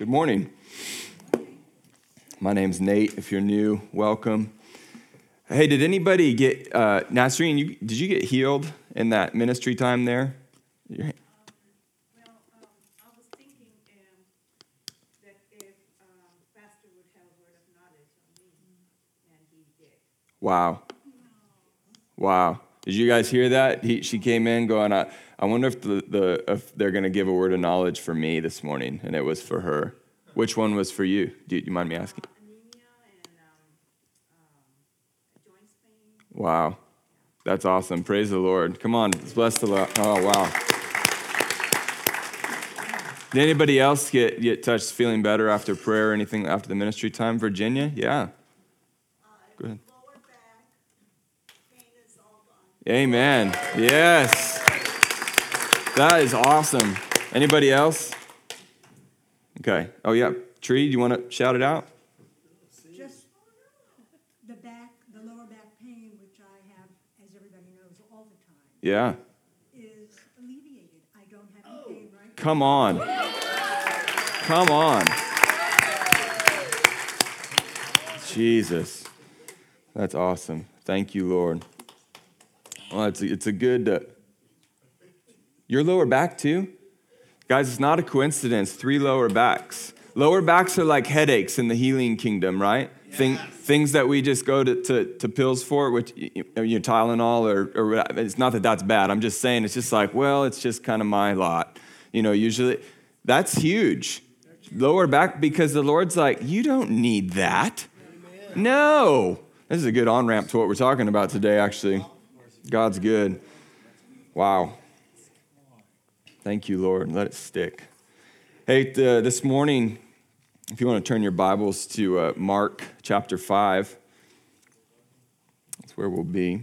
Good morning. My name's Nate. If you're new, welcome. Hey, did anybody get, uh, Nasreen, you, did you get healed in that ministry time there? Your- Well, um, I was thinking, um, that if, um, Pastor would have a word of knowledge on me, and he did. Wow. Wow. Did you guys hear that? He, she came in going, I, I wonder if, the, the, if they're going to give a word of knowledge for me this morning. And it was for her. Which one was for you? Do you, you mind me asking? Anemia and, um, um. Wow. That's awesome. Praise the Lord. Come on. Let's bless the Lord. Oh, wow. Did anybody else get, get touched feeling better after prayer or anything after the ministry time? Virginia? Yeah. Go ahead. Lower back, pain is all gone. Amen. Yes. That is awesome. Anybody else? Okay. Oh, yeah. Tree, do you want to shout it out? Just the back, the lower back pain, which I have, as everybody knows, all the time, Yeah. is alleviated. I don't have any pain right Come on. Come on. Jesus. That's awesome. Thank you, Lord. Well, it's a, it's a good. Uh, your lower back, too? Guys, it's not a coincidence. Three lower backs. Lower backs are like headaches in the healing kingdom, right? Thing, things that we just go to, to, to pills for, which you know, Tylenol or, or it's not that that's bad. I'm just saying it's just like, well, it's just kind of my lot. You know, usually that's huge. Lower back because the Lord's like, you don't need that. No. This is a good on ramp to what we're talking about today, actually. God's good. Wow. Thank you, Lord. Let it stick. Hey, th- this morning, if you want to turn your Bibles to uh, Mark chapter 5, that's where we'll be.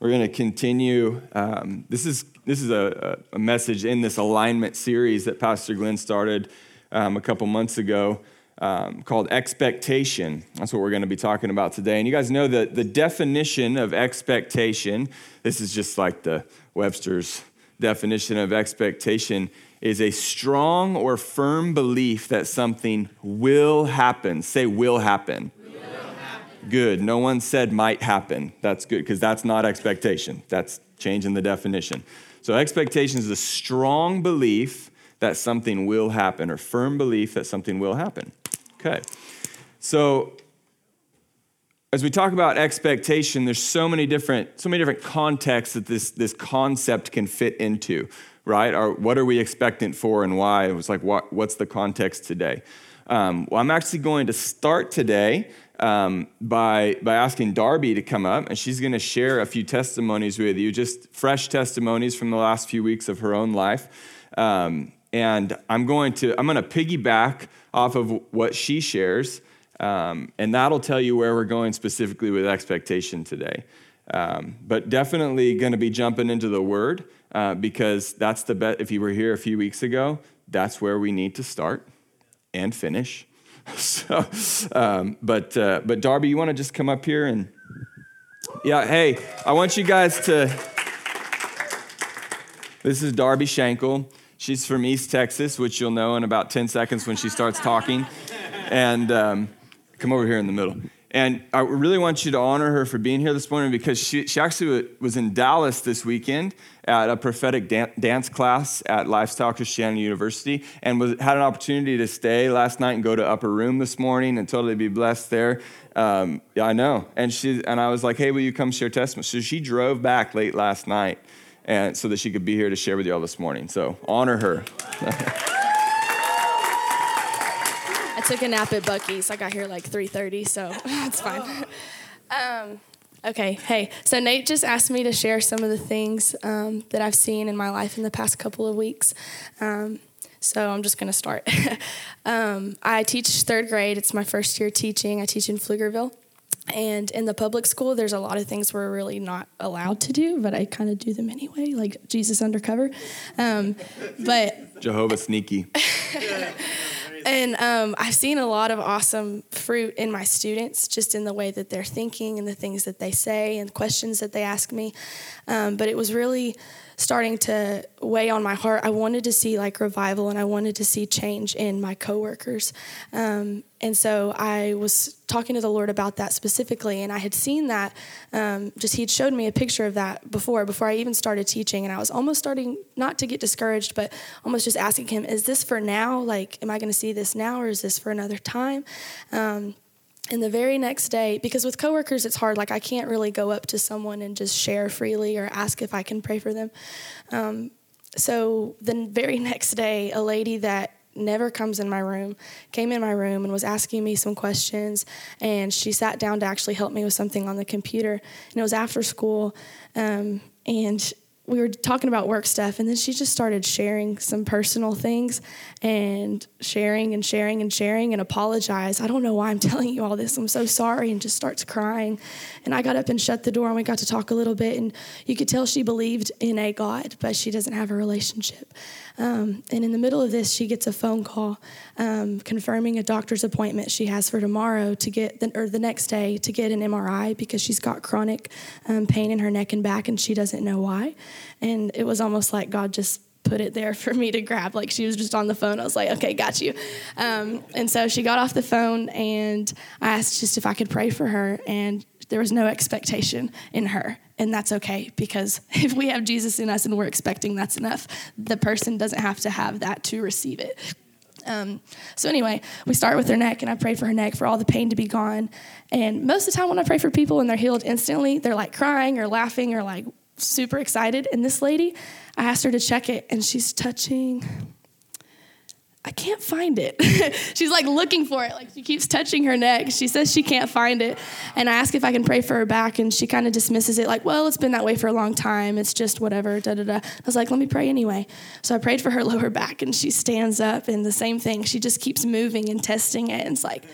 We're going to continue. Um, this is, this is a, a message in this alignment series that Pastor Glenn started um, a couple months ago um, called expectation. That's what we're going to be talking about today. And you guys know that the definition of expectation, this is just like the Webster's definition of expectation, is a strong or firm belief that something will happen. Say, will happen. Good. No one said might happen. That's good because that's not expectation. That's changing the definition. So, expectation is a strong belief that something will happen or firm belief that something will happen. Okay. So, as we talk about expectation, there's so many different, so many different contexts that this, this concept can fit into, right? What are we expectant for and why? It was like, what, what's the context today? Um, well, I'm actually going to start today um, by, by asking Darby to come up, and she's going to share a few testimonies with you, just fresh testimonies from the last few weeks of her own life. Um, and I'm going to I'm going to piggyback off of what she shares, um, and that'll tell you where we're going specifically with expectation today. Um, but definitely going to be jumping into the Word uh, because that's the bet. If you were here a few weeks ago, that's where we need to start and finish. so, um, but uh, but Darby, you want to just come up here and yeah, hey, I want you guys to. This is Darby Schenkel. She's from East Texas, which you'll know in about 10 seconds when she starts talking. And um, come over here in the middle. And I really want you to honor her for being here this morning because she, she actually was in Dallas this weekend at a prophetic dan- dance class at Lifestyle Christianity University and was, had an opportunity to stay last night and go to Upper Room this morning and totally be blessed there. Um, yeah, I know. And, she, and I was like, hey, will you come share testimony? So she drove back late last night and so that she could be here to share with you all this morning. So honor her. I took a nap at Buc-ee's. I got here like 3:30, so it's fine. Um, okay, hey. So Nate just asked me to share some of the things um, that I've seen in my life in the past couple of weeks. Um, so I'm just gonna start. Um, I teach third grade. It's my first year teaching. I teach in Pflugerville. And in the public school, there's a lot of things we're really not allowed to do, but I kind of do them anyway, like Jesus undercover. Um, but Jehovah Sneaky. and um, I've seen a lot of awesome fruit in my students, just in the way that they're thinking and the things that they say and questions that they ask me. Um, but it was really starting to weigh on my heart. I wanted to see like revival and I wanted to see change in my coworkers. Um, and so I was talking to the Lord about that specifically, and I had seen that. Um, just He'd showed me a picture of that before, before I even started teaching, and I was almost starting not to get discouraged, but almost just asking Him, "Is this for now? Like, am I going to see this now, or is this for another time?" Um, and the very next day, because with coworkers it's hard, like I can't really go up to someone and just share freely or ask if I can pray for them. Um, so the very next day, a lady that never comes in my room came in my room and was asking me some questions and she sat down to actually help me with something on the computer and it was after school um, and we were talking about work stuff and then she just started sharing some personal things and sharing and sharing and sharing and apologize i don't know why i'm telling you all this. I'm so sorry and just starts crying. And i got up and shut the door and we got to talk a little bit and you could tell she believed in a god but she doesn't have a relationship um, and in the middle of this she gets a phone call um, confirming a doctor's appointment she has for tomorrow to get the, or the next day to get an mri because she's got chronic um, pain in her neck and back and she doesn't know why and it was almost like God just put it there for me to grab. Like she was just on the phone. I was like, okay, got you. Um, and so she got off the phone, and I asked just if I could pray for her, and there was no expectation in her. And that's okay because if we have Jesus in us and we're expecting that's enough, the person doesn't have to have that to receive it. Um, so anyway, we start with her neck, and I pray for her neck for all the pain to be gone. And most of the time, when I pray for people and they're healed instantly, they're like crying or laughing or like super excited. And this lady, I asked her to check it, and she's touching. I can't find it. she's like looking for it. Like she keeps touching her neck. She says she can't find it. And I ask if I can pray for her back, and she kind of dismisses it, like, well, it's been that way for a long time. It's just whatever, da da da. I was like, let me pray anyway. So I prayed for her lower back, and she stands up, and the same thing. She just keeps moving and testing it. And it's like,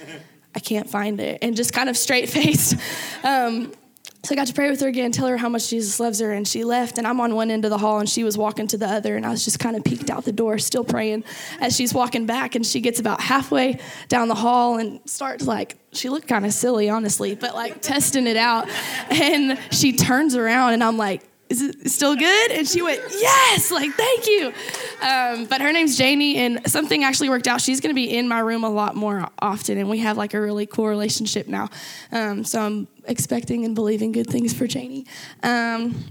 I can't find it. And just kind of straight faced. Um, so I got to pray with her again, tell her how much Jesus loves her, and she left. And I'm on one end of the hall, and she was walking to the other, and I was just kind of peeked out the door, still praying as she's walking back. And she gets about halfway down the hall and starts like she looked kind of silly, honestly, but like testing it out. And she turns around, and I'm like, is it still good? And she went, yes, like, thank you. Um, but her name's Janie, and something actually worked out. She's going to be in my room a lot more often, and we have like a really cool relationship now. Um, so I'm expecting and believing good things for Janie. Um,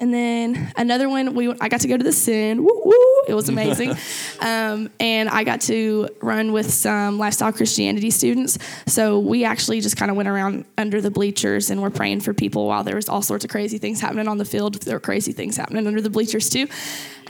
and then another one, we I got to go to the Send. Woo, woo, it was amazing. um, and I got to run with some lifestyle Christianity students. So we actually just kind of went around under the bleachers and we're praying for people while there was all sorts of crazy things happening on the field. There were crazy things happening under the bleachers too.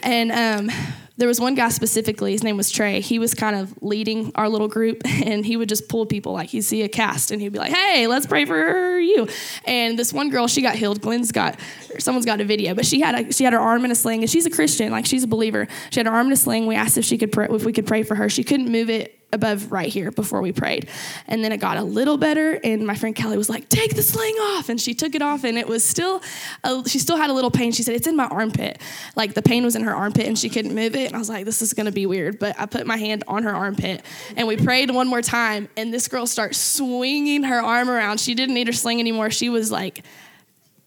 And um, there was one guy specifically, his name was Trey. He was kind of leading our little group, and he would just pull people like he'd see a cast, and he'd be like, "Hey, let's pray for you." And this one girl, she got healed. Glenn's got, someone's got a video, but she had a, she had her arm in a sling, and she's a Christian, like she's a believer. She had her arm in a sling. We asked if she could pray, if we could pray for her. She couldn't move it above right here before we prayed. And then it got a little better, and my friend Kelly was like, "Take the sling off," and she took it off, and it was still, a, she still had a little pain. She said, "It's in my armpit." Like the pain was in her armpit, and she couldn't move it. And I was like, "This is gonna be weird," but I put my hand on her armpit, and we prayed one more time, and this girl starts swinging her arm around. She didn't need her sling anymore. She was like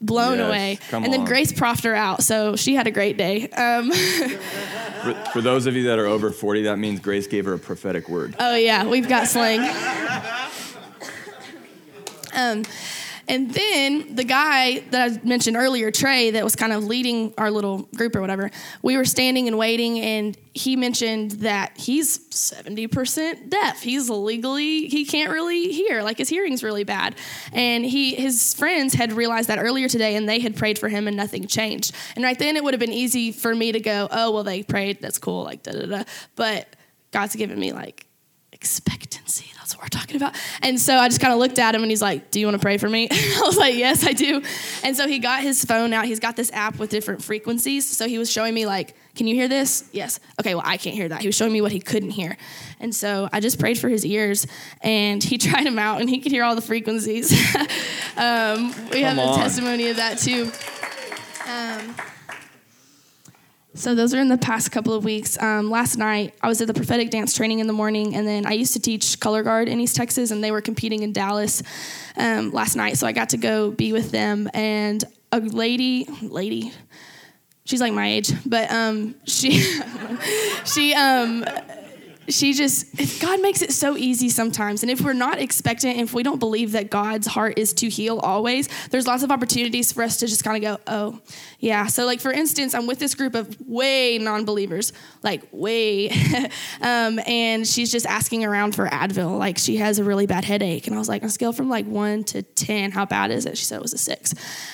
blown Yes, away. and then. Grace proffed her out, so she had a great day. Um, For, for those of you that are over 40, that means Grace gave her a prophetic word. Oh yeah, we've got slang. Um, and then the guy that I mentioned earlier, Trey, that was kind of leading our little group or whatever, we were standing and waiting, and he mentioned that he's 70% deaf. He's legally, he can't really hear, like his hearing's really bad. And he, his friends had realized that earlier today, and they had prayed for him, and nothing changed. And right then, it would have been easy for me to go, oh, well, they prayed, that's cool, like da da da. But God's given me like expectancy. That's what we're talking about. And so I just kind of looked at him and he's like, Do you want to pray for me? I was like, Yes, I do. And so he got his phone out. He's got this app with different frequencies. So he was showing me, like, Can you hear this? Yes. Okay, well, I can't hear that. He was showing me what he couldn't hear. And so I just prayed for his ears and he tried them out and he could hear all the frequencies. um, we have Come a testimony of that too. Um, so those are in the past couple of weeks. Um, last night, I was at the prophetic dance training in the morning, and then I used to teach color guard in East Texas, and they were competing in Dallas um, last night. So I got to go be with them, and a lady, lady, she's like my age, but um, she she um she just God makes it so easy sometimes. And if we're not expectant, if we don't believe that God's heart is to heal always, there's lots of opportunities for us to just kind of go, oh, yeah. So like for instance, I'm with this group of way non-believers, like way, um, and she's just asking around for Advil. Like she has a really bad headache, and I was like, on a scale from like one to ten, how bad is it? She said it was a six,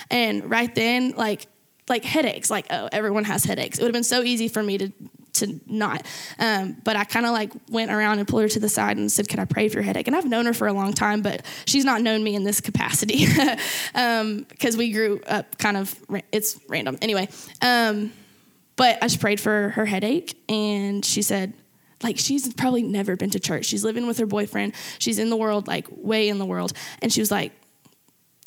and right then, like like headaches like oh everyone has headaches it would have been so easy for me to to not. Um, but I kind of like went around and pulled her to the side and said, "Can I pray for your headache?" And I've known her for a long time, but she's not known me in this capacity because um, we grew up kind of. It's random anyway. Um, but I just prayed for her headache, and she said. Like she's probably never been to church. She's living with her boyfriend. She's in the world, like way in the world. And she was like,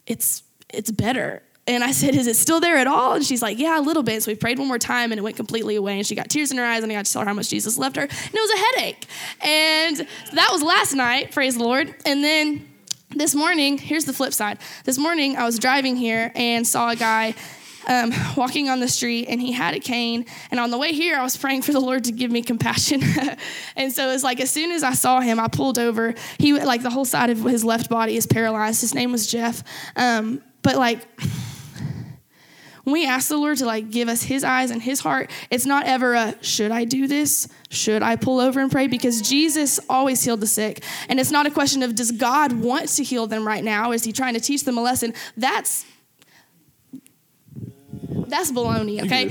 "It's it's better." And I said, Is it still there at all? And she's like, Yeah, a little bit. So we prayed one more time and it went completely away. And she got tears in her eyes and I got to tell her how much Jesus loved her. And it was a headache. And that was last night, praise the Lord. And then this morning, here's the flip side. This morning, I was driving here and saw a guy um, walking on the street and he had a cane. And on the way here, I was praying for the Lord to give me compassion. and so it's like as soon as I saw him, I pulled over. He like the whole side of his left body is paralyzed. His name was Jeff. Um, but like when we ask the Lord to like give us his eyes and his heart, it's not ever a should I do this? Should I pull over and pray? Because Jesus always healed the sick. And it's not a question of does God want to heal them right now? Is he trying to teach them a lesson? That's that's baloney, okay?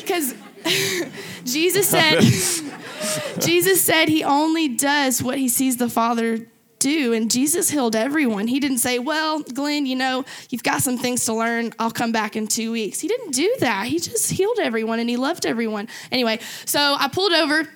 Because Jesus said Jesus said he only does what he sees the Father do. And Jesus healed everyone. He didn't say, Well, Glenn, you know, you've got some things to learn. I'll come back in two weeks. He didn't do that. He just healed everyone and he loved everyone. Anyway, so I pulled over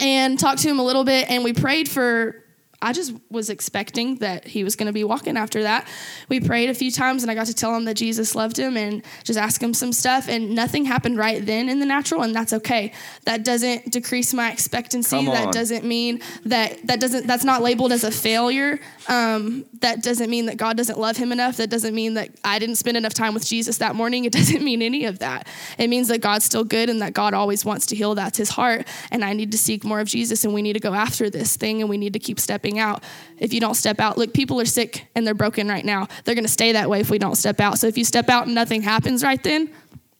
and talked to him a little bit and we prayed for I just was expecting that he was going to be walking after that. We prayed a few times and I got to tell him that Jesus loved him and just ask him some stuff. And nothing happened right then in the natural, and that's okay. That doesn't decrease my expectancy. That doesn't mean that that doesn't that's not labeled as a failure. Um, that doesn't mean that God doesn't love him enough. That doesn't mean that I didn't spend enough time with Jesus that morning. It doesn't mean any of that. It means that God's still good and that God always wants to heal. That's his heart. And I need to seek more of Jesus and we need to go after this thing and we need to keep stepping out. If you don't step out, look, people are sick and they're broken right now. They're going to stay that way if we don't step out. So if you step out and nothing happens right then,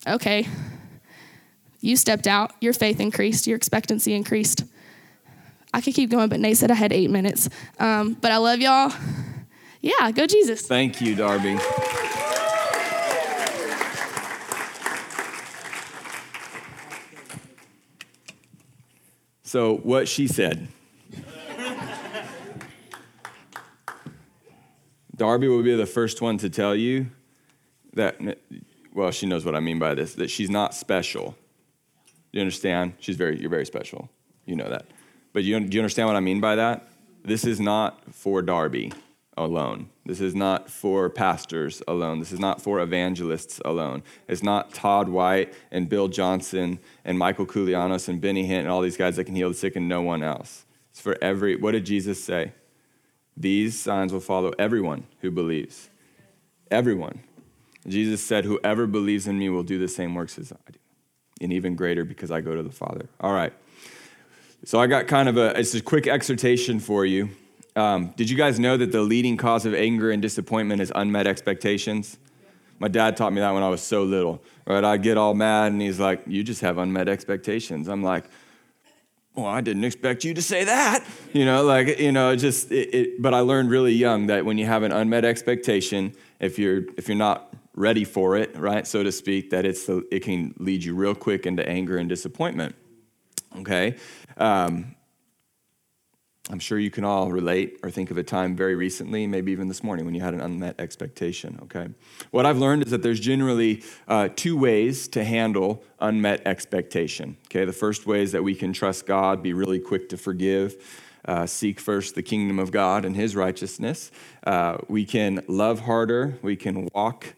okay. You stepped out, your faith increased, your expectancy increased. I could keep going, but Nate said I had eight minutes. Um, but I love y'all. Yeah, go Jesus. Thank you, Darby. So, what she said. Darby will be the first one to tell you that, well, she knows what I mean by this, that she's not special. You understand? She's very, you're very special. You know that. But you, do you understand what I mean by that? This is not for Darby alone. This is not for pastors alone. This is not for evangelists alone. It's not Todd White and Bill Johnson and Michael Koulianos and Benny Hinn and all these guys that can heal the sick and no one else. It's for every, what did Jesus say? These signs will follow everyone who believes. Everyone. Jesus said, Whoever believes in me will do the same works as I do, and even greater because I go to the Father. All right. So I got kind of a, it's a quick exhortation for you. Um, did you guys know that the leading cause of anger and disappointment is unmet expectations? My dad taught me that when I was so little. Right? I'd get all mad, and he's like, "You just have unmet expectations." I'm like, "Well, I didn't expect you to say that." You know, like you know, just. It, it, but I learned really young that when you have an unmet expectation, if you're if you're not ready for it, right, so to speak, that it's the, it can lead you real quick into anger and disappointment. Okay, um, I'm sure you can all relate or think of a time very recently, maybe even this morning, when you had an unmet expectation, okay? What I've learned is that there's generally uh, two ways to handle unmet expectation, okay? The first way is that we can trust God, be really quick to forgive, uh, seek first the kingdom of God and his righteousness. Uh, we can love harder, we can walk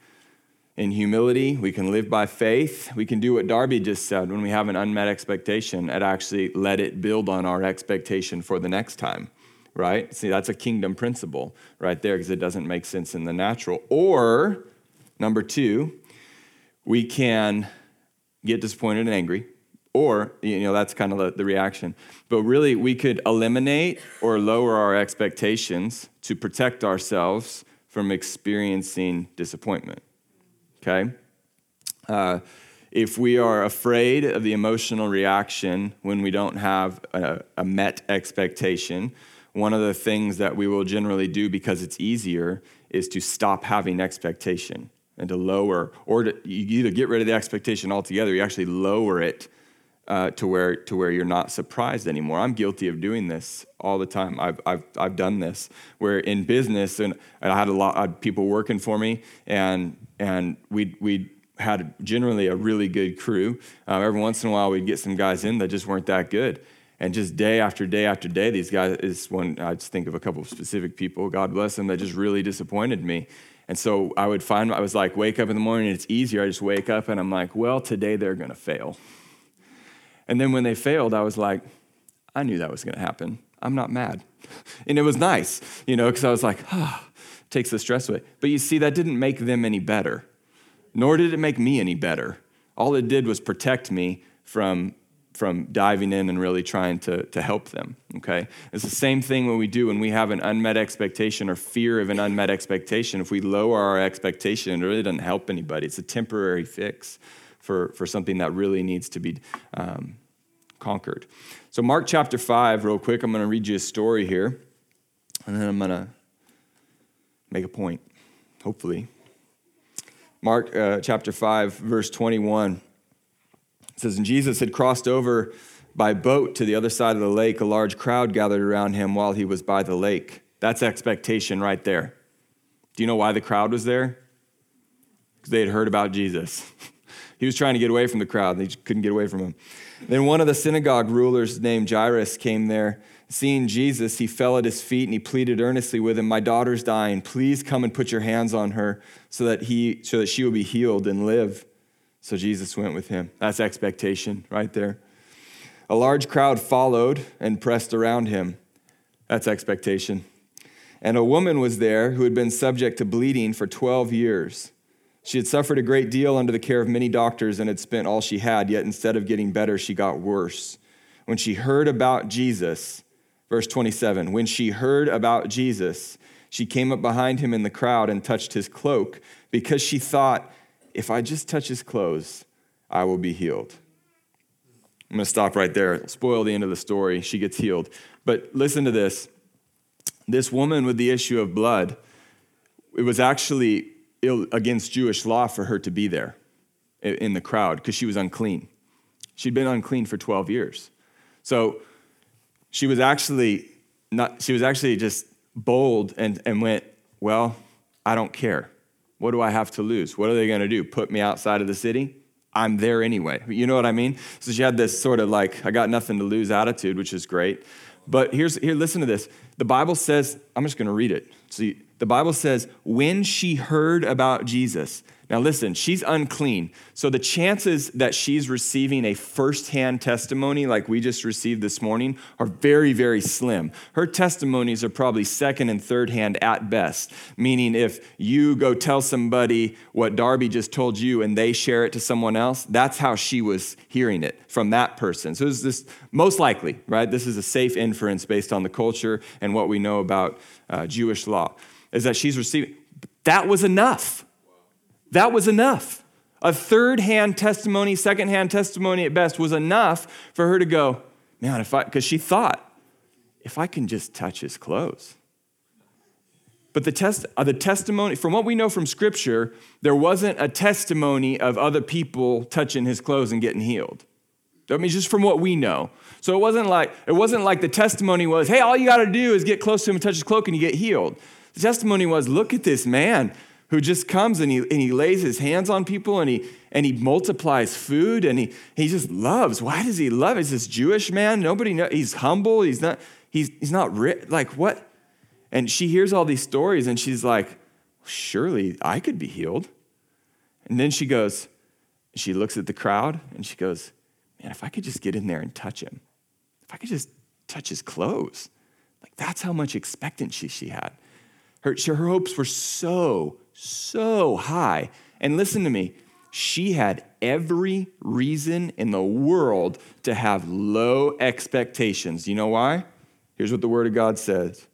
in humility. We can live by faith. We can do what Darby just said when we have an unmet expectation and actually let it build on our expectation for the next time, right? See, that's a kingdom principle right there because it doesn't make sense in the natural. Or, number two, we can get disappointed and angry, or, you know, that's kind of the, the reaction. But really, we could eliminate or lower our expectations to protect ourselves from experiencing disappointment. Okay? Uh, if we are afraid of the emotional reaction when we don't have a, a, met expectation, one of the things that we will generally do because it's easier is to stop having expectation and to lower, or to, you either get rid of the expectation altogether, you actually lower it uh, to where to where you're not surprised anymore. I'm guilty of doing this all the time. I've I've, I've done this where in business, and I had a lot of people working for me, and and we we had generally a really good crew. Uh, every once in a while, we'd get some guys in that just weren't that good. And just day after day after day, these guys is when I just think of a couple of specific people, God bless them, that just really disappointed me. And so I would find, I was like, wake up in the morning, it's easier. I just wake up and I'm like, well, today they're to fail. And then when they failed, I was like, I knew that was going to happen. I'm not mad. And it was nice, you know, because I was like, ah, oh, takes the stress away. But you see, that didn't make them any better, nor did it make me any better. All it did was protect me from, from diving in and really trying to, to help them, okay? It's the same thing when we do when we have an unmet expectation or fear of an unmet expectation. If we lower our expectation, it really doesn't help anybody. It's a temporary fix for, for something that really needs to be um, conquered. So, Mark chapter 5, real quick, I'm going to read you a story here, and then I'm going to make a point, hopefully. Mark uh, chapter 5, verse 21 says, And Jesus had crossed over by boat to the other side of the lake. A large crowd gathered around him while he was by the lake. That's expectation right there. Do you know why the crowd was there? Because they had heard about Jesus. he was trying to get away from the crowd, and they couldn't get away from him. Then one of the synagogue rulers named Jairus came there. Seeing Jesus, he fell at his feet and he pleaded earnestly with him, "My daughter's dying. Please come and put your hands on her so that he so that she will be healed and live." So Jesus went with him. That's expectation right there. A large crowd followed and pressed around him. That's expectation. And a woman was there who had been subject to bleeding for 12 years. She had suffered a great deal under the care of many doctors and had spent all she had, yet instead of getting better, she got worse. When she heard about Jesus, verse 27, when she heard about Jesus, she came up behind him in the crowd and touched his cloak because she thought, if I just touch his clothes, I will be healed. I'm going to stop right there, spoil the end of the story. She gets healed. But listen to this this woman with the issue of blood, it was actually against Jewish law for her to be there in the crowd because she was unclean. She'd been unclean for 12 years. So she was actually not she was actually just bold and, and went, Well, I don't care. What do I have to lose? What are they to do? Put me outside of the city? I'm there anyway. You know what I mean? So she had this sort of like, I got nothing to lose attitude, which is great. But here's here, listen to this. The Bible says, I'm just to read it. See, the Bible says, when she heard about Jesus, now listen, she's unclean. So the chances that she's receiving a firsthand testimony like we just received this morning are very, very slim. Her testimonies are probably second and third hand at best, meaning if you go tell somebody what Darby just told you and they share it to someone else, that's how she was hearing it from that person. So this this most likely, right? This is a safe inference based on the culture and what we know about uh, Jewish law is that she's receiving. That was enough. That was enough. A third hand testimony, second hand testimony at best, was enough for her to go, man, if I, because she thought, if I can just touch his clothes. But the, test, uh, the testimony, from what we know from Scripture, there wasn't a testimony of other people touching his clothes and getting healed. I mean, just from what we know. So it wasn't like it wasn't like the testimony was, "Hey, all you got to do is get close to him and touch his cloak, and you get healed." The testimony was, look at this man who just comes and he, and he lays his hands on people and he, and he multiplies food and he, he just loves. Why does he love? Is this Jewish man? Nobody knows. He's humble. He's not, he's, he's not rich. Like what? And she hears all these stories and she's like, surely I could be healed. And then she goes, she looks at the crowd and she goes, man, if I could just get in there and touch him, if I could just touch his clothes, like that's how much expectancy she had. Her, her hopes were so, so high. And listen to me she had every reason in the world to have low expectations. You know why? Here's what the Word of God says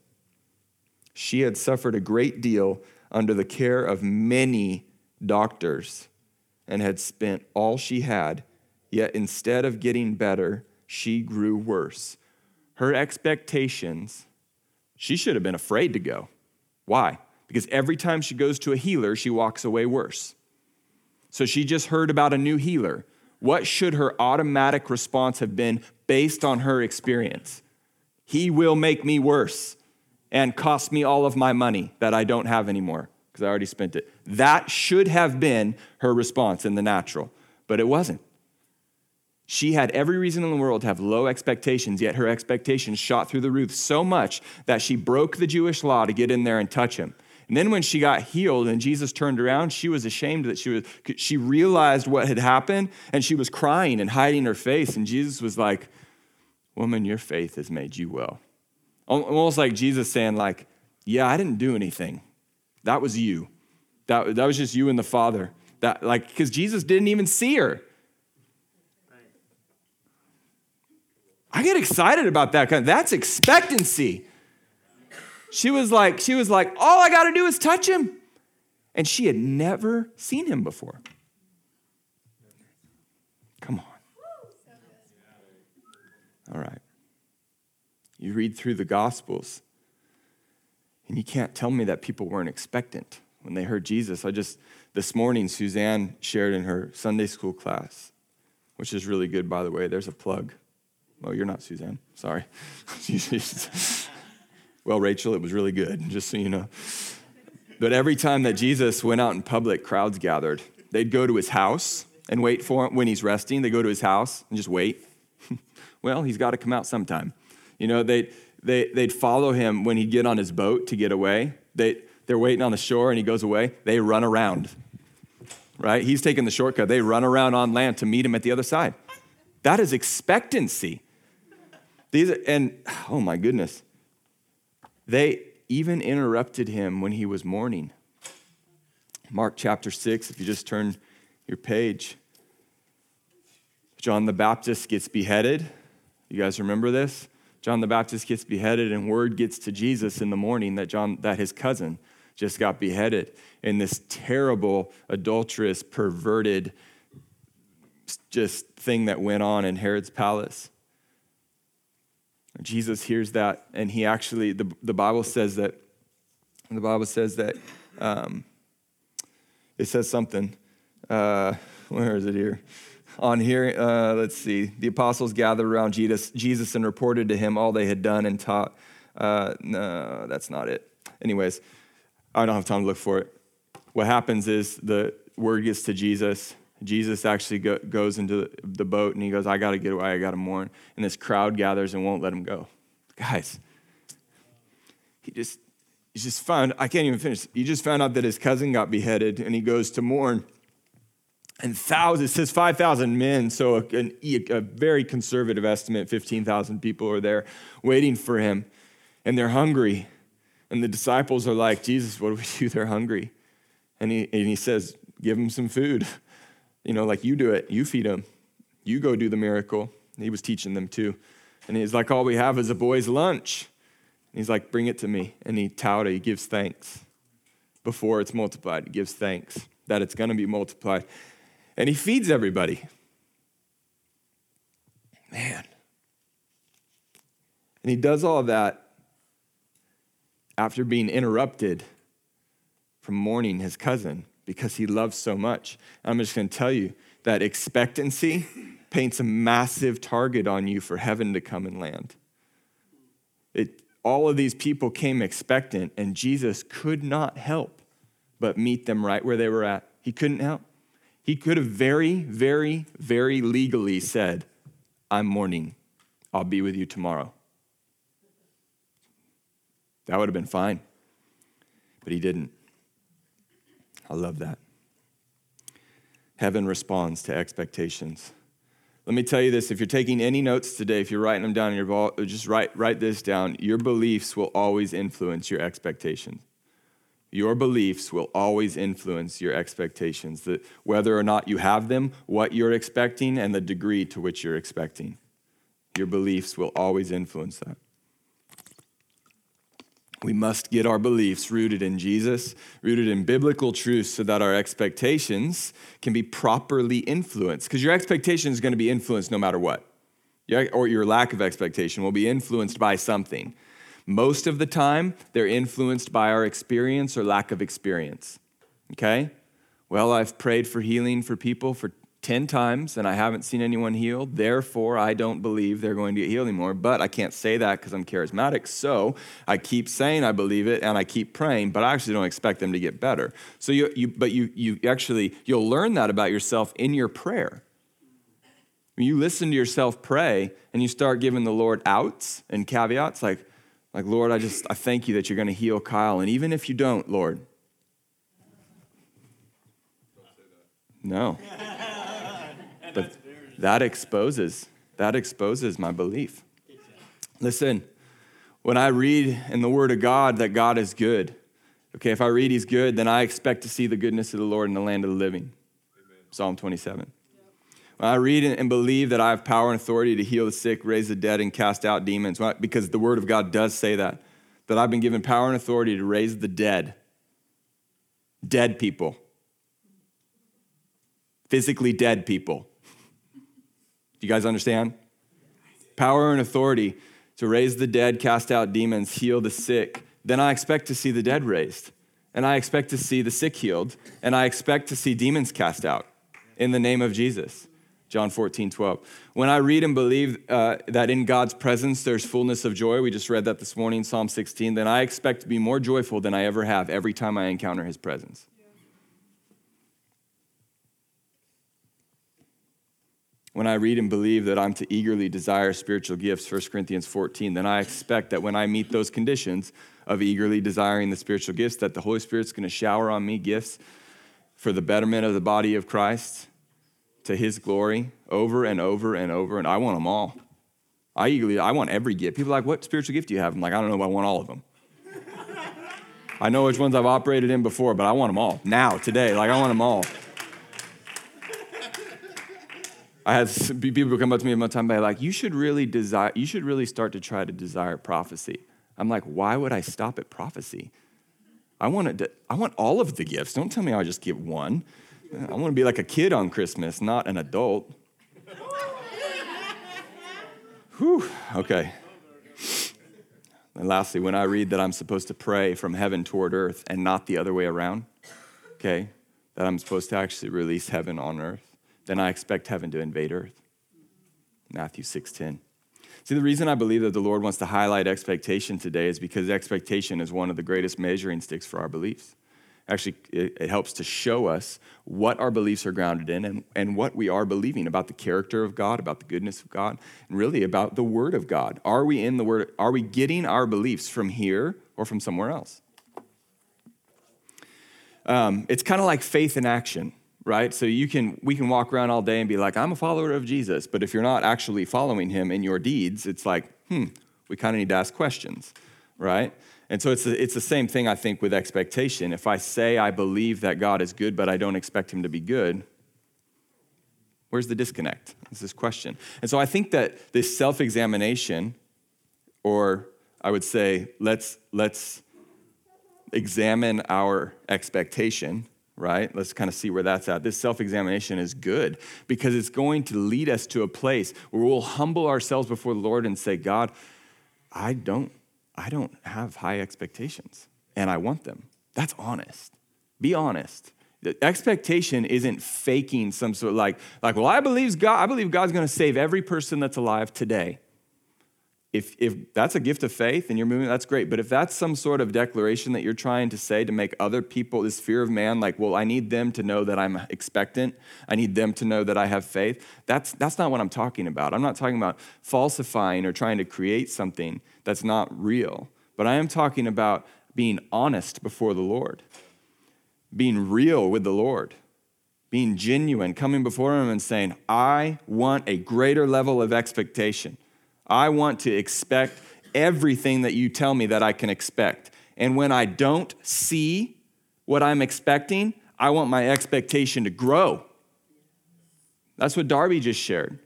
She had suffered a great deal under the care of many doctors and had spent all she had, yet instead of getting better, she grew worse. Her expectations, she should have been afraid to go. Why? Because every time she goes to a healer, she walks away worse. So she just heard about a new healer. What should her automatic response have been based on her experience? He will make me worse and cost me all of my money that I don't have anymore because I already spent it. That should have been her response in the natural, but it wasn't. She had every reason in the world to have low expectations, yet her expectations shot through the roof so much that she broke the Jewish law to get in there and touch him. And then when she got healed and Jesus turned around, she was ashamed that she was she realized what had happened and she was crying and hiding her face and Jesus was like, "Woman, your faith has made you well." Almost like Jesus saying like, "Yeah, I didn't do anything. That was you. That, that was just you and the Father." That like cuz Jesus didn't even see her. Get excited about that kind. Of, that's expectancy. She was like, she was like, all I got to do is touch him. And she had never seen him before. Come on. All right. You read through the Gospels, and you can't tell me that people weren't expectant when they heard Jesus. I just, this morning, Suzanne shared in her Sunday school class, which is really good, by the way. There's a plug. Oh, you're not Suzanne. Sorry. well, Rachel, it was really good, just so you know. But every time that Jesus went out in public, crowds gathered. They'd go to his house and wait for him when he's resting. They go to his house and just wait. well, he's got to come out sometime. You know, they, they, they'd follow him when he'd get on his boat to get away. They, they're waiting on the shore and he goes away. They run around, right? He's taking the shortcut. They run around on land to meet him at the other side. That is expectancy. These, and oh my goodness, they even interrupted him when he was mourning. Mark chapter 6, if you just turn your page, John the Baptist gets beheaded. You guys remember this? John the Baptist gets beheaded, and word gets to Jesus in the morning that John, that his cousin just got beheaded in this terrible, adulterous, perverted, just thing that went on in Herod's palace. Jesus hears that, and he actually, the, the Bible says that, the Bible says that, um, it says something. Uh, where is it here? On here, uh, let's see. The apostles gathered around Jesus, Jesus and reported to him all they had done and taught. Uh, no, that's not it. Anyways, I don't have time to look for it. What happens is the word gets to Jesus, Jesus actually go, goes into the boat and he goes, I got to get away, I got to mourn. And this crowd gathers and won't let him go. Guys, he just, he just found, I can't even finish. He just found out that his cousin got beheaded and he goes to mourn. And thousands, it says 5,000 men, so a, a very conservative estimate, 15,000 people are there waiting for him. And they're hungry. And the disciples are like, Jesus, what do we do? They're hungry. And he, and he says, Give them some food. You know, like you do it, you feed them, you go do the miracle. He was teaching them too. And he's like, All we have is a boy's lunch. And he's like, Bring it to me. And he touted, he gives thanks. Before it's multiplied, he gives thanks that it's going to be multiplied. And he feeds everybody. Man. And he does all that after being interrupted from mourning his cousin because he loves so much. I'm just going to tell you that expectancy paints a massive target on you for heaven to come and land. It, all of these people came expectant, and Jesus could not help but meet them right where they were at. He couldn't help. He could have very, very, very legally said, I'm mourning. I'll be with you tomorrow. That would have been fine. But he didn't. I love that. Heaven responds to expectations. Let me tell you this if you're taking any notes today, if you're writing them down in your vault, just write, write this down. Your beliefs will always influence your expectations. your beliefs will always influence your expectations, that whether or not you have them, what you're expecting, and the degree to which you're expecting. Your beliefs will always influence that. We must get our beliefs rooted in Jesus, rooted in biblical truth, so that our expectations can be properly influenced. Because your expectation is going to be influenced no matter what, or your lack of expectation will be influenced by something. Most of the time, they're influenced by our experience or lack of experience. Okay? Well, I've prayed for healing for people for 10 times and I haven't seen anyone healed. Therefore, I don't believe they're going to get healed anymore. But I can't say that because I'm charismatic. So I keep saying I believe it and I keep praying, but I actually don't expect them to get better. So you, you but you, you actually, you'll learn that about yourself in your prayer. When you listen to yourself pray and you start giving the Lord outs and caveats, like, like Lord, I just, I thank you that you're going to heal Kyle. And even if you don't, Lord, no that exposes that exposes my belief. Listen when i read in the word of god that god is good okay if i read he's good then i expect to see the goodness of the lord in the land of the living. Amen. psalm 27 when i read and believe that i have power and authority to heal the sick raise the dead and cast out demons because the word of god does say that that i've been given power and authority to raise the dead. Dead people. Physically dead people you guys understand? Power and authority to raise the dead, cast out demons, heal the sick. Then I expect to see the dead raised. And I expect to see the sick healed. And I expect to see demons cast out in the name of Jesus. John 14, 12. When I read and believe uh, that in God's presence there's fullness of joy, we just read that this morning, Psalm 16, then I expect to be more joyful than I ever have every time I encounter his presence. When I read and believe that I'm to eagerly desire spiritual gifts, 1 Corinthians 14, then I expect that when I meet those conditions of eagerly desiring the spiritual gifts, that the Holy Spirit's going to shower on me gifts for the betterment of the body of Christ to his glory over and over and over. And I want them all. I eagerly, I want every gift. People are like, what spiritual gift do you have? I'm like, I don't know, but I want all of them. I know which ones I've operated in before, but I want them all now, today. Like, I want them all. I had people come up to me one time, they're like, you should really desire, you should really start to try to desire prophecy. I'm like, why would I stop at prophecy? I want, to, I want all of the gifts. Don't tell me I'll just get one. I want to be like a kid on Christmas, not an adult. Whew, okay. And lastly, when I read that I'm supposed to pray from heaven toward earth and not the other way around, okay, that I'm supposed to actually release heaven on earth then I expect heaven to invade earth. Matthew 6:10. See, the reason I believe that the Lord wants to highlight expectation today is because expectation is one of the greatest measuring sticks for our beliefs. Actually, it, helps to show us what our beliefs are grounded in and, and what we are believing about the character of God, about the goodness of God, and really about the Word of God. Are we in the Word? Are we getting our beliefs from here or from somewhere else? Um, it's kind of like faith in action right? So you can we can walk around all day and be like, I'm a follower of Jesus, but if you're not actually following him in your deeds, it's like, hmm, we kind of need to ask questions, right? And so it's, it's the same thing, I think, with expectation. If I say I believe that God is good, but I don't expect him to be good, where's the disconnect? It's this question. And so I think that this self examination, or I would say, let's, let's examine our expectation right? Let's kind of see where that's at. This self examination is good because it's going to lead us to a place where we'll humble ourselves before the Lord and say, God, I don't, I don't have high expectations and I want them. That's honest. Be honest. The expectation isn't faking some sort of like, like, well, I believe God, I believe God's gonna save every person that's alive today if, if that's a gift of faith and you're moving, that's great. But if that's some sort of declaration that you're trying to say to make other people, this fear of man, like, well, I need them to know that I'm expectant, I need them to know that I have faith, that's, that's not what I'm talking about. I'm not talking about falsifying or trying to create something that's not real. But I am talking about being honest before the Lord, being real with the Lord, being genuine, coming before Him and saying, I want a greater level of expectation. I want to expect everything that you tell me that I can expect. And when I don't see what I'm expecting, I want my expectation to grow. That's what Darby just shared.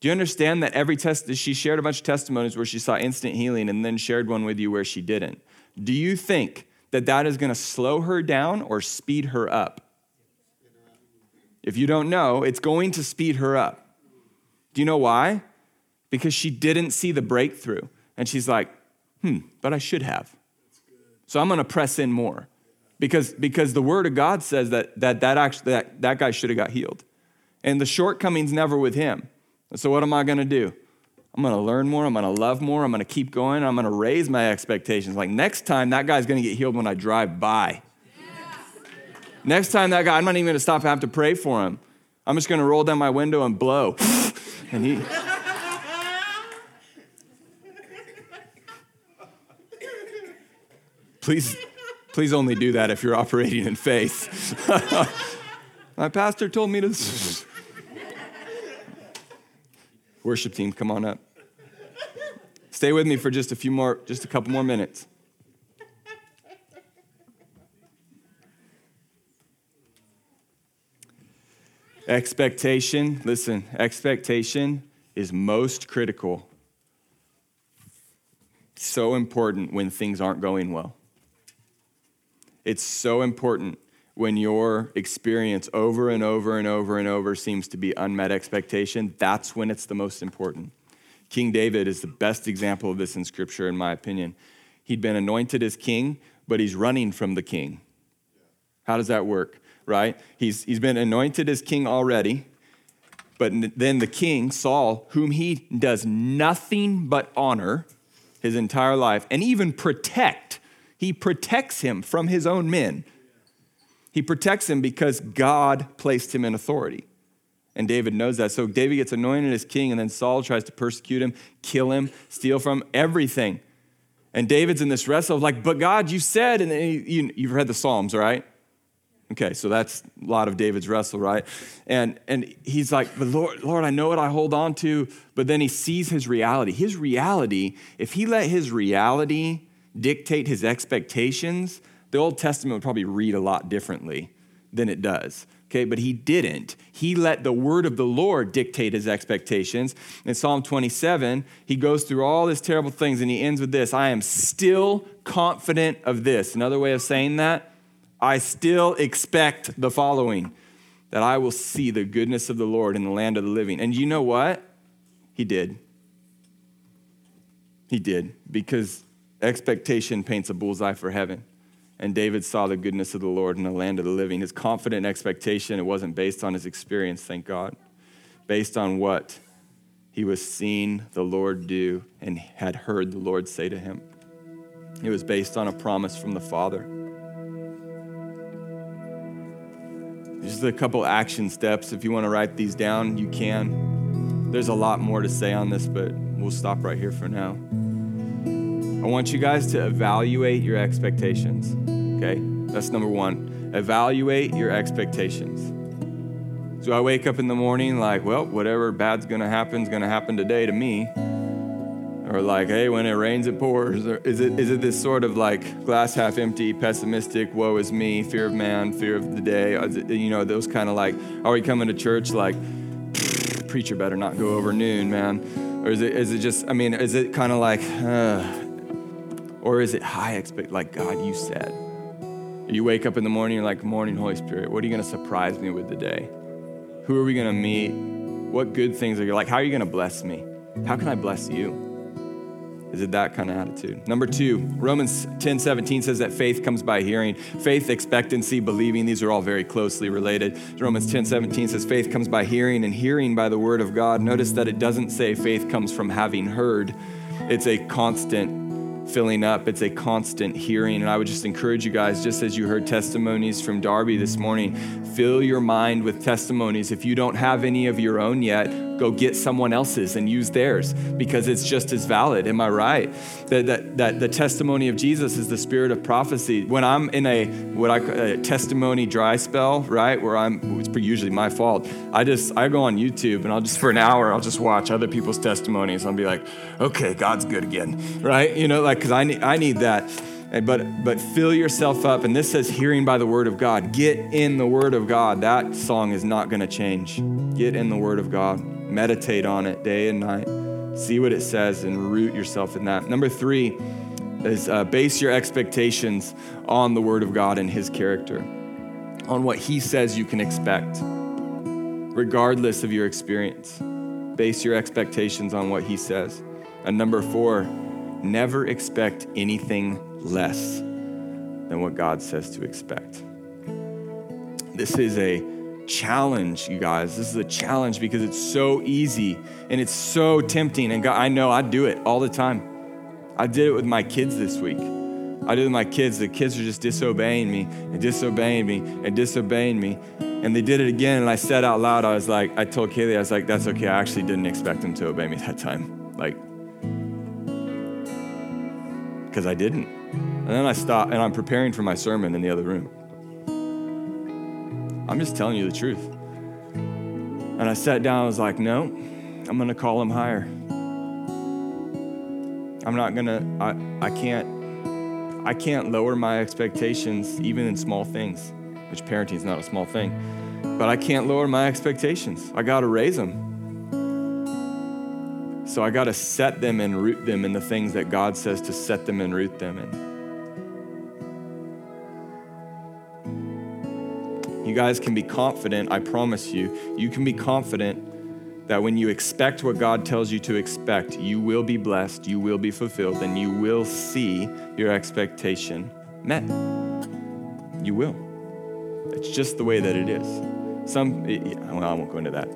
Do you understand that every test she shared a bunch of testimonies where she saw instant healing and then shared one with you where she didn't? Do you think that that is going to slow her down or speed her up? If you don't know, it's going to speed her up. Do you know why? Because she didn't see the breakthrough. And she's like, hmm, but I should have. So I'm going to press in more. Because, because the word of God says that that, that, actually, that, that guy should have got healed. And the shortcomings never with him. So what am I going to do? I'm going to learn more. I'm going to love more. I'm going to keep going. I'm going to raise my expectations. Like next time, that guy's going to get healed when I drive by. Next time, that guy, I'm not even going to stop and have to pray for him. I'm just going to roll down my window and blow. and he. Please, please only do that if you're operating in faith. my pastor told me to. Worship team, come on up. Stay with me for just a few more, just a couple more minutes. Expectation, listen, expectation is most critical. So important when things aren't going well. It's so important when your experience over and over and over and over seems to be unmet expectation. That's when it's the most important. King David is the best example of this in Scripture, in my opinion. He'd been anointed as king, but he's running from the king. How does that work? right? He's, he's been anointed as king already. But then the king, Saul, whom he does nothing but honor his entire life and even protect, he protects him from his own men. He protects him because God placed him in authority. And David knows that. So David gets anointed as king, and then Saul tries to persecute him, kill him, steal from everything. And David's in this wrestle of like, but God, you said, and you, you've read the Psalms, right? Okay, so that's a lot of David's wrestle, right? And and he's like, but Lord, Lord, I know what I hold on to, but then he sees his reality. His reality, if he let his reality dictate his expectations, the Old Testament would probably read a lot differently than it does. Okay, but he didn't. He let the word of the Lord dictate his expectations. In Psalm 27, he goes through all these terrible things and he ends with this I am still confident of this. Another way of saying that, I still expect the following that I will see the goodness of the Lord in the land of the living. And you know what? He did. He did, because expectation paints a bullseye for heaven. And David saw the goodness of the Lord in the land of the living. His confident expectation, it wasn't based on his experience, thank God, based on what he was seeing the Lord do and had heard the Lord say to him. It was based on a promise from the Father. Just a couple action steps. If you want to write these down, you can. There's a lot more to say on this, but we'll stop right here for now. I want you guys to evaluate your expectations. Okay? That's number one. Evaluate your expectations. So I wake up in the morning like, well, whatever bad's gonna happen is gonna happen today to me or like, hey, when it rains, it pours? Is it, is it this sort of like glass half empty, pessimistic, woe is me, fear of man, fear of the day? It, you know, those kind of like, are we coming to church like, preacher better not go over noon, man? Or is it, is it just, I mean, is it kind of like, uh, or is it high expect, like, God, you said? You wake up in the morning, you're like, morning, Holy Spirit, what are you to surprise me with today? Who are we to meet? What good things are you like? How are you to bless me? How can I bless you? Is it that kind of attitude? Number two, Romans 10 17 says that faith comes by hearing. Faith, expectancy, believing, these are all very closely related. Romans 10 17 says faith comes by hearing and hearing by the word of God. Notice that it doesn't say faith comes from having heard, it's a constant filling up, it's a constant hearing. And I would just encourage you guys, just as you heard testimonies from Darby this morning, fill your mind with testimonies. If you don't have any of your own yet, go get someone else's and use theirs because it's just as valid. Am I right? That, that, that the testimony of Jesus is the spirit of prophecy. When I'm in a what I a testimony dry spell, right, where I'm it's usually my fault. I just I go on YouTube and I'll just for an hour I'll just watch other people's testimonies. I'll be like, okay, God's good again, right? You know, like because I need I need that. But, but fill yourself up. And this says hearing by the word of God. Get in the word of God. That song is not going to change. Get in the word of God. Meditate on it day and night. See what it says and root yourself in that. Number three is uh, base your expectations on the word of God and his character, on what he says you can expect, regardless of your experience. Base your expectations on what he says. And number four, never expect anything less than what God says to expect. This is a challenge, you guys. This is a challenge because it's so easy and it's so tempting. And God, I know I do it all the time. I did it with my kids this week. I did it with my kids. The kids are just disobeying me and disobeying me and disobeying me. And they did it again. And I said out loud, I was like, I told Kaylee, I was like, that's okay. I actually didn't expect them to obey me that time. Like, because I didn't. And then I stopped and I'm preparing for my sermon in the other room. I'm just telling you the truth. And I sat down, I was like, no, I'm gonna call him higher. I'm not gonna, I, I can't, I can't lower my expectations even in small things, which parenting is not a small thing, but I can't lower my expectations. I gotta raise them. So I gotta set them and root them in the things that God says to set them and root them in. You guys can be confident, I promise you, you can be confident that when you expect what God tells you to expect, you will be blessed, you will be fulfilled, and you will see your expectation met. You will. It's just the way that it is. Some, well, I won't go into that.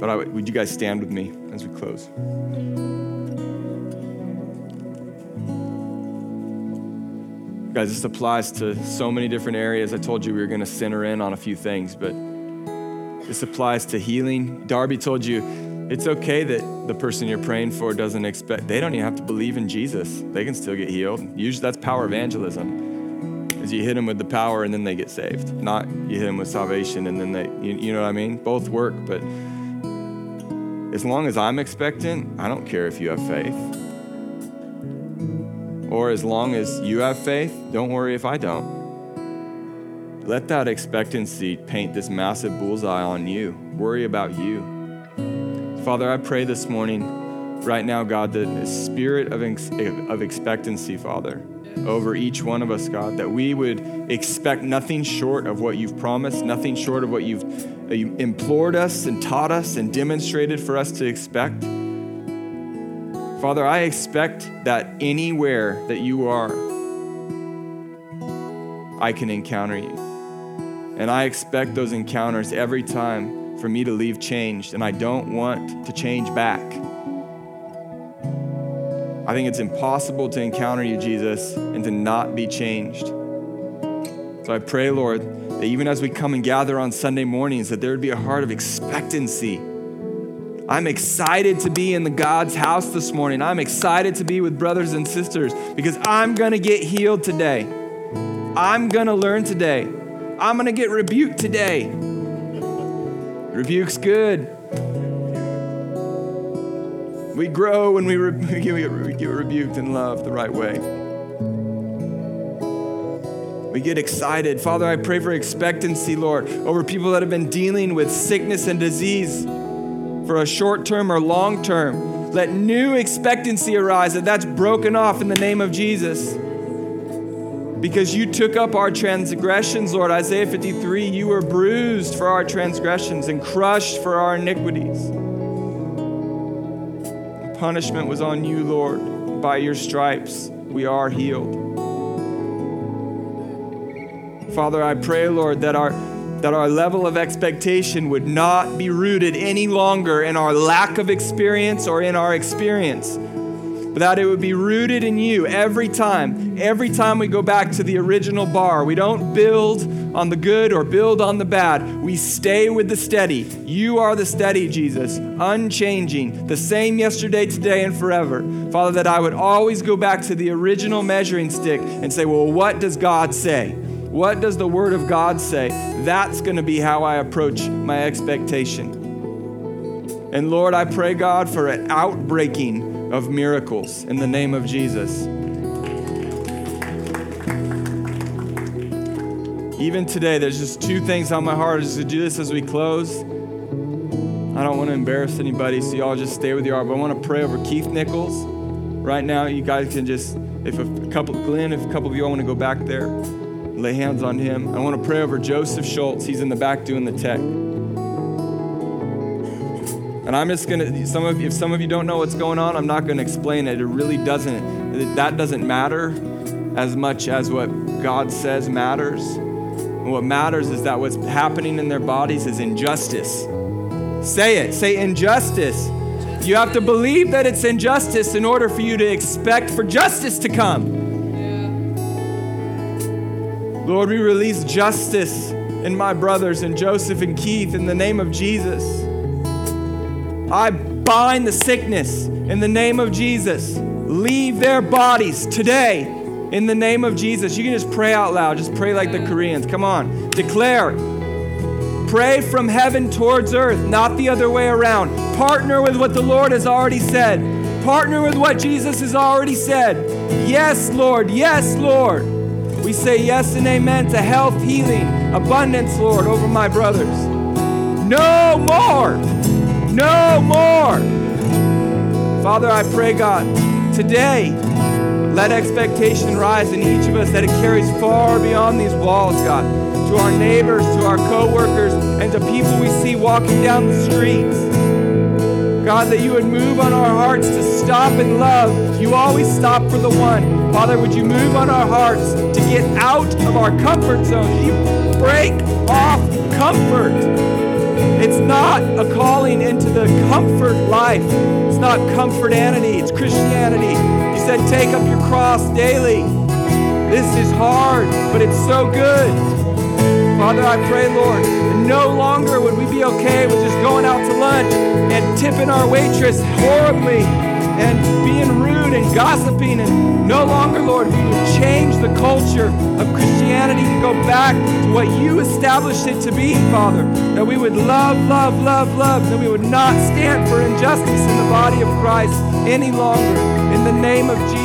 But I, would you guys stand with me as we close? Guys, this applies to so many different areas. I told you we were going to center in on a few things, but this applies to healing. Darby told you it's okay that the person you're praying for doesn't expect, they don't even have to believe in Jesus. They can still get healed. Usually that's power evangelism. Is you hit them with the power and then they get saved. Not you hit them with salvation and then they, you, you know what I mean? Both work, but as long as I'm expectant, I don't care if you have faith. Or as long as you have faith, don't worry if I don't. Let that expectancy paint this massive bullseye on you. Worry about you. Father, I pray this morning, right now, God, that the spirit of, ex- of expectancy, Father, over each one of us, God, that we would expect nothing short of what you've promised, nothing short of what you've uh, implored us and taught us and demonstrated for us to expect. Father, I expect that anywhere that you are, I can encounter you. And I expect those encounters every time for me to leave changed, and I don't want to change back. I think it's impossible to encounter you, Jesus, and to not be changed. So I pray, Lord, that even as we come and gather on Sunday mornings, that there would be a heart of expectancy I'm excited to be in the God's house this morning. I'm excited to be with brothers and sisters because I'm going to get healed today. I'm going to learn today. I'm going to get rebuked today. Rebuke's good. We grow when we, re- we get rebuked in love the right way. We get excited. Father, I pray for expectancy, Lord, over people that have been dealing with sickness and disease for a short term or long term. Let new expectancy arise that that's broken off in the name of Jesus. Because you took up our transgressions, Lord. Isaiah 53 you were bruised for our transgressions and crushed for our iniquities. The punishment was on you, Lord. By your stripes, we are healed. Father, I pray, Lord, that our that our level of expectation would not be rooted any longer in our lack of experience or in our experience, but that it would be rooted in you every time. Every time we go back to the original bar, we don't build on the good or build on the bad. We stay with the steady. You are the steady, Jesus, unchanging, the same yesterday, today, and forever. Father, that I would always go back to the original measuring stick and say, well, what does God say? What does the Word of God say? That's going to be how I approach my expectation. And Lord, I pray, God, for an outbreaking of miracles in the name of Jesus. Even today, there's just two things on my heart is to do this as we close. I don't want to embarrass anybody, so y'all just stay with your heart. But I want to pray over Keith Nichols. Right now, you guys can just, if a couple, Glenn, if a couple of you all want to go back there lay hands on him. I want to pray over Joseph Schultz. He's in the back doing the tech. And I'm just gonna, some of, if some of you don't know what's going on, I'm not gonna explain it. It really doesn't, that doesn't matter as much as what God says matters. And what matters is that what's happening in their bodies is injustice. Say it, say injustice. You have to believe that it's injustice in order for you to expect for justice to come. Lord, we release justice in my brothers and Joseph and Keith in the name of Jesus. I bind the sickness in the name of Jesus. Leave their bodies today in the name of Jesus. You can just pray out loud. Just pray like the Koreans. Come on. Declare. Pray from heaven towards earth, not the other way around. Partner with what the Lord has already said. Partner with what Jesus has already said. Yes, Lord. Yes, Lord. We say yes and amen to health, healing, abundance, Lord, over my brothers. No more. No more. Father, I pray, God, today, let expectation rise in each of us that it carries far beyond these walls, God, to our neighbors, to our coworkers, and to people we see walking down the streets. God, that you would move on our hearts to stop and love. You always stop for the one. Father, would you move on our hearts to get out of our comfort zone? You break off comfort. It's not a calling into the comfort life. It's not comfortanity, it's Christianity. You said, take up your cross daily. This is hard, but it's so good. Father, I pray, Lord, no longer would we be okay with just going out to lunch and tipping our waitress horribly and being rude and gossiping. And no longer, Lord, we would change the culture of Christianity and go back to what you established it to be, Father. That we would love, love, love, love. That we would not stand for injustice in the body of Christ any longer. In the name of Jesus.